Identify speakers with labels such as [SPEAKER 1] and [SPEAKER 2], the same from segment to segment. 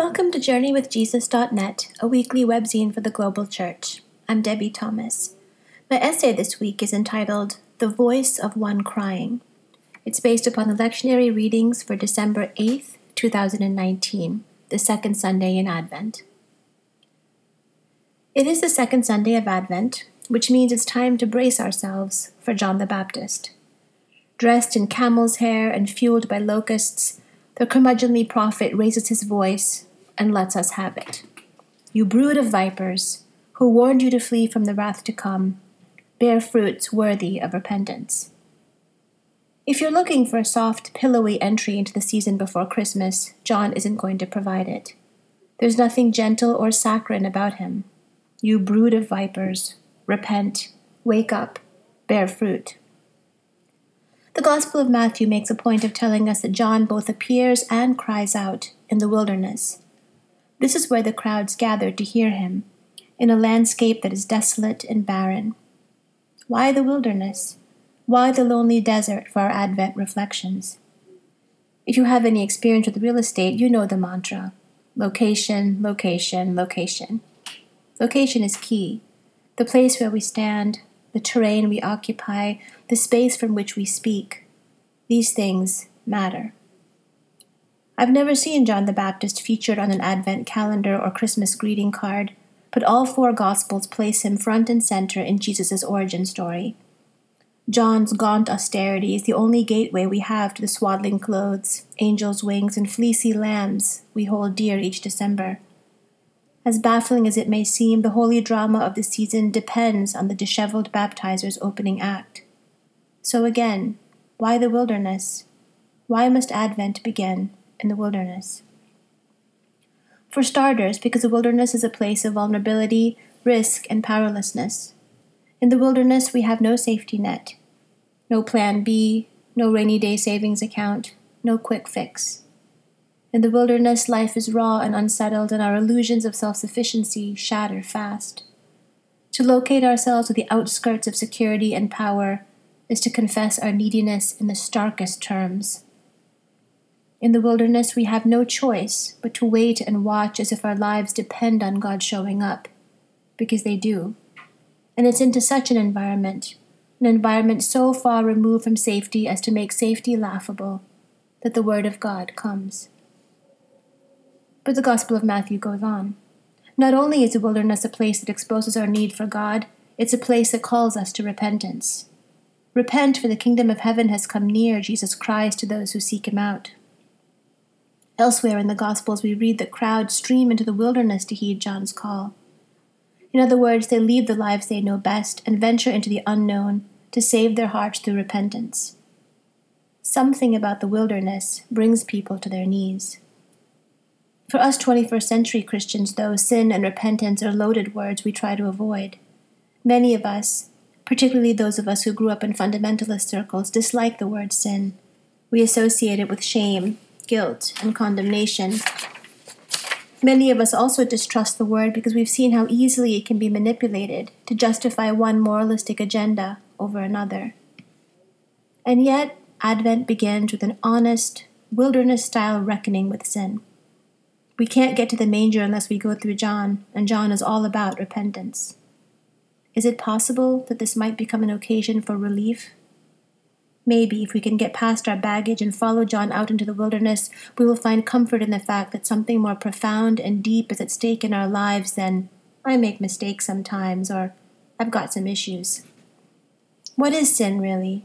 [SPEAKER 1] Welcome to JourneyWithJesus.net, a weekly webzine for the global church. I'm Debbie Thomas. My essay this week is entitled The Voice of One Crying. It's based upon the lectionary readings for December 8th, 2019, the second Sunday in Advent. It is the second Sunday of Advent, which means it's time to brace ourselves for John the Baptist. Dressed in camel's hair and fueled by locusts, the curmudgeonly prophet raises his voice and lets us have it. You brood of vipers, who warned you to flee from the wrath to come, bear fruits worthy of repentance. If you're looking for a soft, pillowy entry into the season before Christmas, John isn't going to provide it. There's nothing gentle or saccharine about him. You brood of vipers, repent, wake up, bear fruit. The Gospel of Matthew makes a point of telling us that John both appears and cries out in the wilderness, this is where the crowds gather to hear him, in a landscape that is desolate and barren. Why the wilderness? Why the lonely desert for our Advent reflections? If you have any experience with real estate, you know the mantra location, location, location. Location is key. The place where we stand, the terrain we occupy, the space from which we speak. These things matter. I've never seen John the Baptist featured on an Advent calendar or Christmas greeting card, but all four Gospels place him front and center in Jesus' origin story. John's gaunt austerity is the only gateway we have to the swaddling clothes, angels' wings, and fleecy lambs we hold dear each December. As baffling as it may seem, the holy drama of the season depends on the disheveled baptizer's opening act. So again, why the wilderness? Why must Advent begin in the wilderness. For starters, because the wilderness is a place of vulnerability, risk, and powerlessness. In the wilderness, we have no safety net, no plan B, no rainy day savings account, no quick fix. In the wilderness, life is raw and unsettled, and our illusions of self sufficiency shatter fast. To locate ourselves at the outskirts of security and power is to confess our neediness in the starkest terms. In the wilderness, we have no choice but to wait and watch as if our lives depend on God showing up, because they do. And it's into such an environment, an environment so far removed from safety as to make safety laughable, that the Word of God comes. But the Gospel of Matthew goes on. Not only is the wilderness a place that exposes our need for God, it's a place that calls us to repentance. Repent, for the kingdom of heaven has come near, Jesus cries to those who seek him out. Elsewhere in the Gospels, we read that crowds stream into the wilderness to heed John's call. In other words, they leave the lives they know best and venture into the unknown to save their hearts through repentance. Something about the wilderness brings people to their knees. For us 21st century Christians, though, sin and repentance are loaded words we try to avoid. Many of us, particularly those of us who grew up in fundamentalist circles, dislike the word sin. We associate it with shame guilt, and condemnation. Many of us also distrust the word because we've seen how easily it can be manipulated to justify one moralistic agenda over another. And yet, Advent begins with an honest, wilderness style reckoning with sin. We can't get to the manger unless we go through John, and John is all about repentance. Is it possible that this might become an occasion for relief Maybe if we can get past our baggage and follow John out into the wilderness, we will find comfort in the fact that something more profound and deep is at stake in our lives than I make mistakes sometimes or I've got some issues. What is sin, really?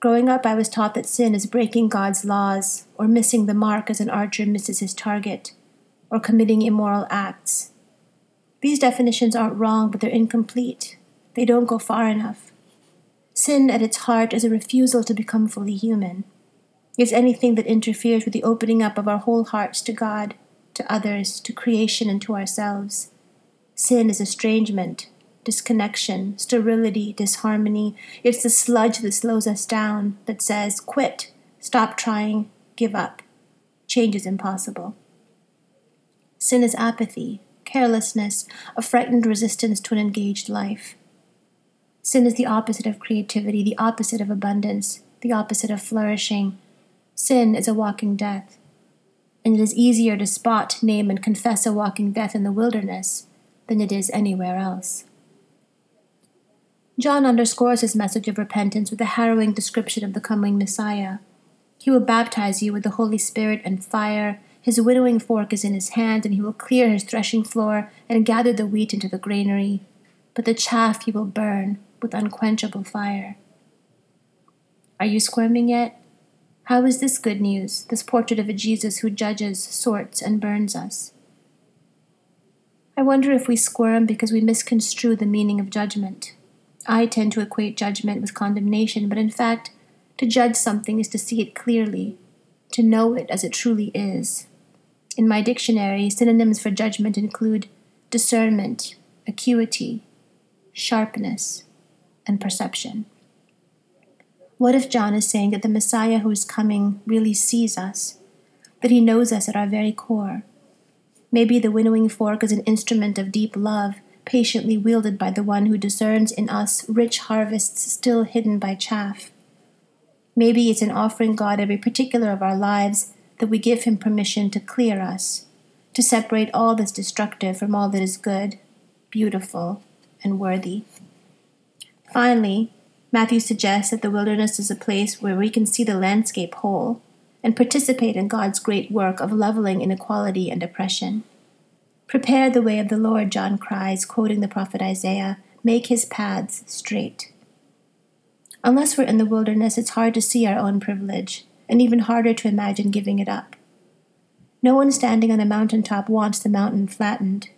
[SPEAKER 1] Growing up, I was taught that sin is breaking God's laws, or missing the mark as an archer misses his target, or committing immoral acts. These definitions aren't wrong, but they're incomplete. They don't go far enough. Sin at its heart is a refusal to become fully human. It's anything that interferes with the opening up of our whole hearts to God, to others, to creation, and to ourselves. Sin is estrangement, disconnection, sterility, disharmony. It's the sludge that slows us down, that says, quit, stop trying, give up. Change is impossible. Sin is apathy, carelessness, a frightened resistance to an engaged life. Sin is the opposite of creativity, the opposite of abundance, the opposite of flourishing. Sin is a walking death. and it is easier to spot, name, and confess a walking death in the wilderness than it is anywhere else. John underscores his message of repentance with a harrowing description of the coming Messiah. He will baptize you with the Holy Spirit and fire. His winnowing fork is in his hand, and he will clear his threshing floor and gather the wheat into the granary. But the chaff he will burn with unquenchable fire. Are you squirming yet? How is this good news, this portrait of a Jesus who judges, sorts, and burns us? I wonder if we squirm because we misconstrue the meaning of judgment. I tend to equate judgment with condemnation, but in fact, to judge something is to see it clearly, to know it as it truly is. In my dictionary, synonyms for judgment include discernment, acuity, sharpness, and perception. What if John is saying that the Messiah who is coming really sees us, that he knows us at our very core? Maybe the winnowing fork is an instrument of deep love, patiently wielded by the one who discerns in us rich harvests still hidden by chaff. Maybe it's in offering God every particular of our lives that we give him permission to clear us, to separate all that's destructive from all that is good, beautiful, and worthy. Finally, Matthew suggests that the wilderness is a place where we can see the landscape whole and participate in God's great work of leveling inequality and oppression. Prepare the way of the Lord, John cries, quoting the prophet Isaiah, make his paths straight. Unless we're in the wilderness, it's hard to see our own privilege, and even harder to imagine giving it up. No one standing on a mountaintop wants the mountain flattened.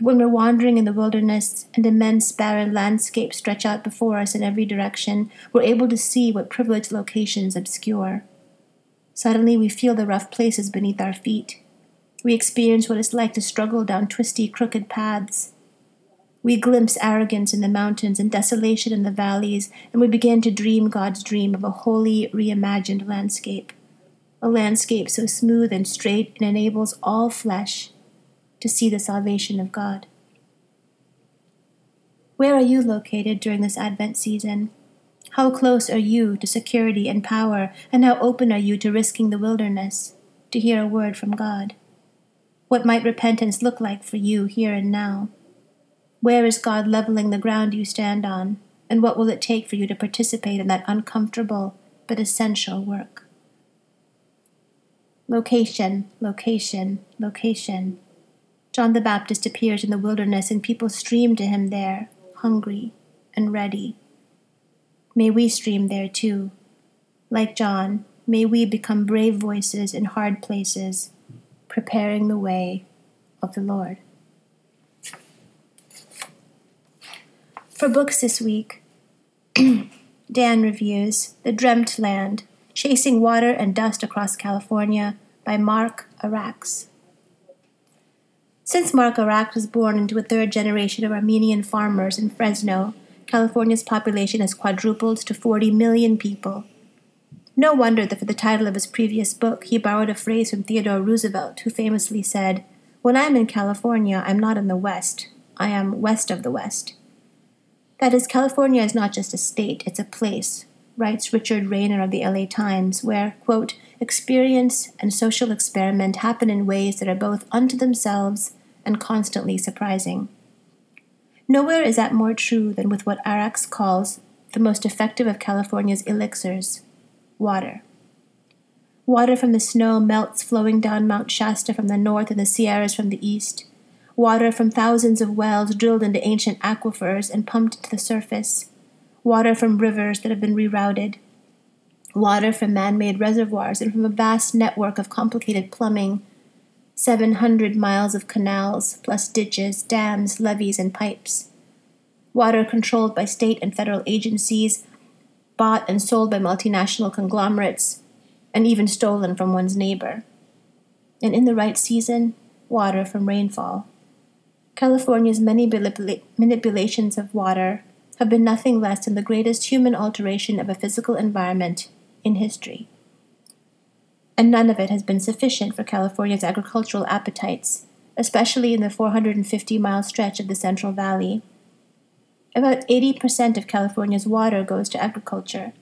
[SPEAKER 1] When we're wandering in the wilderness and immense barren landscapes stretch out before us in every direction, we're able to see what privileged locations obscure. Suddenly, we feel the rough places beneath our feet. We experience what it's like to struggle down twisty, crooked paths. We glimpse arrogance in the mountains and desolation in the valleys, and we begin to dream God's dream of a wholly reimagined landscape. A landscape so smooth and straight it enables all flesh to see the salvation of God. Where are you located during this Advent season? How close are you to security and power, and how open are you to risking the wilderness to hear a word from God? What might repentance look like for you here and now? Where is God leveling the ground you stand on, and what will it take for you to participate in that uncomfortable but essential work? Location, location, location. John the Baptist appears in the wilderness, and people stream to him there, hungry and ready. May we stream there too. Like John, may we become brave voices in hard places, preparing the way of the Lord. For books this week, Dan reviews The Dreamt Land Chasing Water and Dust Across California by Mark Arax. Since Mark Arax was born into a third generation of Armenian farmers in Fresno, California's population has quadrupled to 40 million people. No wonder that for the title of his previous book, he borrowed a phrase from Theodore Roosevelt, who famously said, When I'm in California, I'm not in the West, I am west of the West. That is, California is not just a state, it's a place, writes Richard Rayner of the LA Times, where, quote, experience and social experiment happen in ways that are both unto themselves and constantly surprising. Nowhere is that more true than with what Arax calls the most effective of California's elixirs water. Water from the snow melts flowing down Mount Shasta from the north and the Sierras from the east. Water from thousands of wells drilled into ancient aquifers and pumped to the surface. Water from rivers that have been rerouted. Water from man made reservoirs and from a vast network of complicated plumbing 700 miles of canals, plus ditches, dams, levees, and pipes. Water controlled by state and federal agencies, bought and sold by multinational conglomerates, and even stolen from one's neighbor. And in the right season, water from rainfall. California's many manipulations of water have been nothing less than the greatest human alteration of a physical environment in history and none of it has been sufficient for California's agricultural appetites, especially in the 450 mile stretch of the Central Valley. About 80% of California's water goes to agriculture.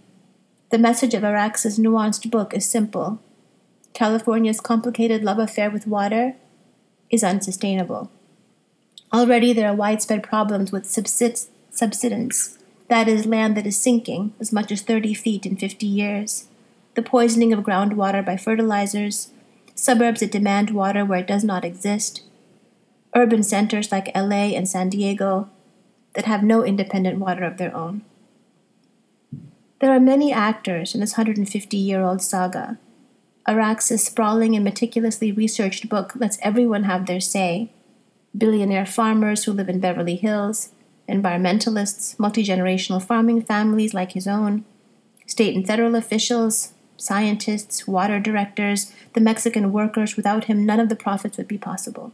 [SPEAKER 1] The message of Arax's nuanced book is simple California's complicated love affair with water is unsustainable. Already there are widespread problems with subsist- subsidence, that is, land that is sinking as much as 30 feet in 50 years, the poisoning of groundwater by fertilizers, suburbs that demand water where it does not exist, urban centers like LA and San Diego that have no independent water of their own. There are many actors in this 150 year old saga. Arax's sprawling and meticulously researched book lets everyone have their say billionaire farmers who live in Beverly Hills, environmentalists, multi generational farming families like his own, state and federal officials, scientists, water directors, the Mexican workers. Without him, none of the profits would be possible.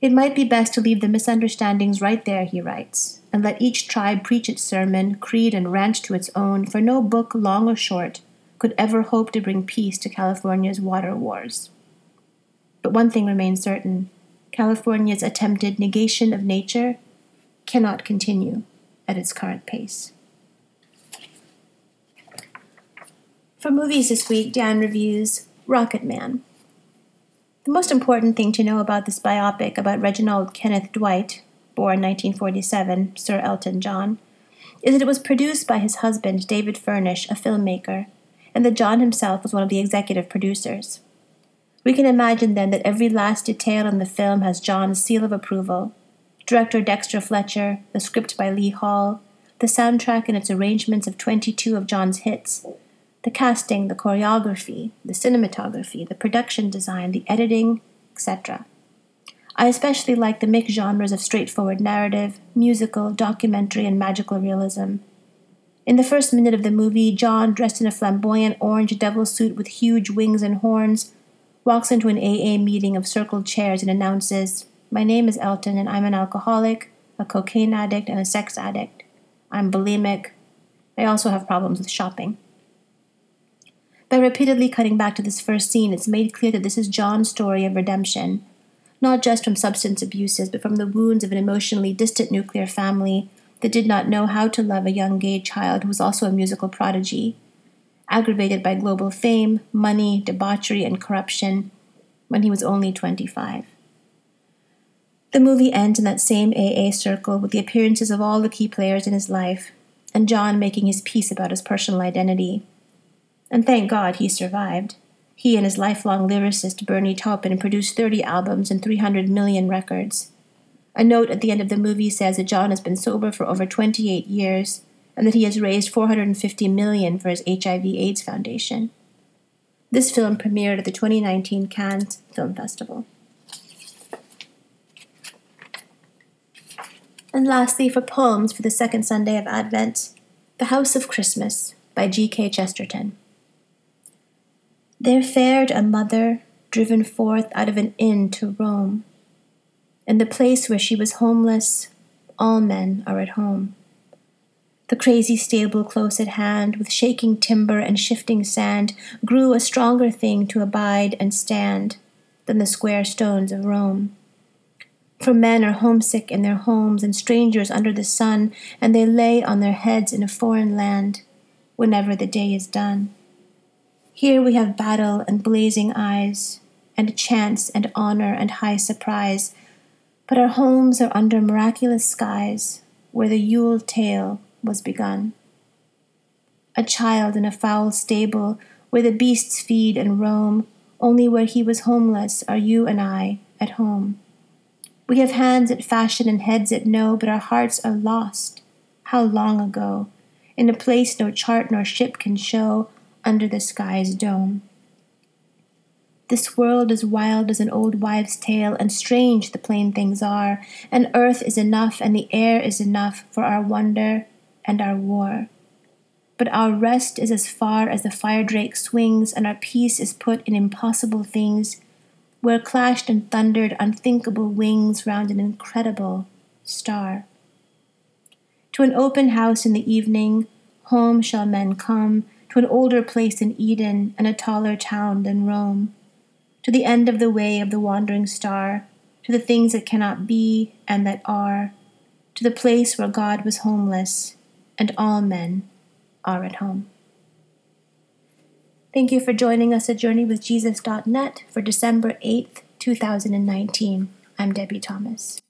[SPEAKER 1] It might be best to leave the misunderstandings right there, he writes, and let each tribe preach its sermon, creed, and rant to its own, for no book, long or short, could ever hope to bring peace to California's water wars. But one thing remains certain California's attempted negation of nature cannot continue at its current pace. For movies this week, Dan reviews Rocketman. The most important thing to know about this biopic about Reginald Kenneth Dwight, born 1947, Sir Elton John, is that it was produced by his husband, David Furnish, a filmmaker, and that John himself was one of the executive producers. We can imagine then that every last detail in the film has John's seal of approval. Director Dexter Fletcher, the script by Lee Hall, the soundtrack and its arrangements of 22 of John's hits, the casting, the choreography, the cinematography, the production design, the editing, etc. I especially like the mixed genres of straightforward narrative, musical, documentary, and magical realism. In the first minute of the movie, John, dressed in a flamboyant orange devil suit with huge wings and horns, walks into an AA meeting of circled chairs and announces, My name is Elton, and I'm an alcoholic, a cocaine addict, and a sex addict. I'm bulimic. I also have problems with shopping. By repeatedly cutting back to this first scene, it's made clear that this is John's story of redemption, not just from substance abuses, but from the wounds of an emotionally distant nuclear family that did not know how to love a young gay child who was also a musical prodigy, aggravated by global fame, money, debauchery, and corruption when he was only 25. The movie ends in that same AA circle with the appearances of all the key players in his life, and John making his peace about his personal identity and thank God he survived. He and his lifelong lyricist Bernie Taupin produced 30 albums and 300 million records. A note at the end of the movie says that John has been sober for over 28 years and that he has raised 450 million for his HIV/AIDS Foundation. This film premiered at the 2019 Cannes Film Festival. And lastly, for poems for the second Sunday of Advent, The House of Christmas by G.K. Chesterton. There fared a mother, driven forth out of an inn to roam. In the place where she was homeless, all men are at home. The crazy stable close at hand, with shaking timber and shifting sand, grew a stronger thing to abide and stand than the square stones of Rome. For men are homesick in their homes and strangers under the sun, and they lay on their heads in a foreign land whenever the day is done. Here we have battle and blazing eyes, and chance and honor and high surprise, but our homes are under miraculous skies where the Yule tale was begun. A child in a foul stable where the beasts feed and roam, only where he was homeless are you and I at home. We have hands at fashion and heads at know, but our hearts are lost. How long ago? In a place no chart nor ship can show, under the sky's dome. This world is wild as an old wives' tale, and strange the plain things are, and earth is enough, and the air is enough for our wonder and our war. But our rest is as far as the fire drake swings, and our peace is put in impossible things, where clashed and thundered unthinkable wings round an incredible star. To an open house in the evening, home shall men come, to an older place in Eden and a taller town than Rome, to the end of the way of the wandering star, to the things that cannot be and that are, to the place where God was homeless and all men are at home. Thank you for joining us at JourneyWithJesus.net for December 8th, 2019. I'm Debbie Thomas.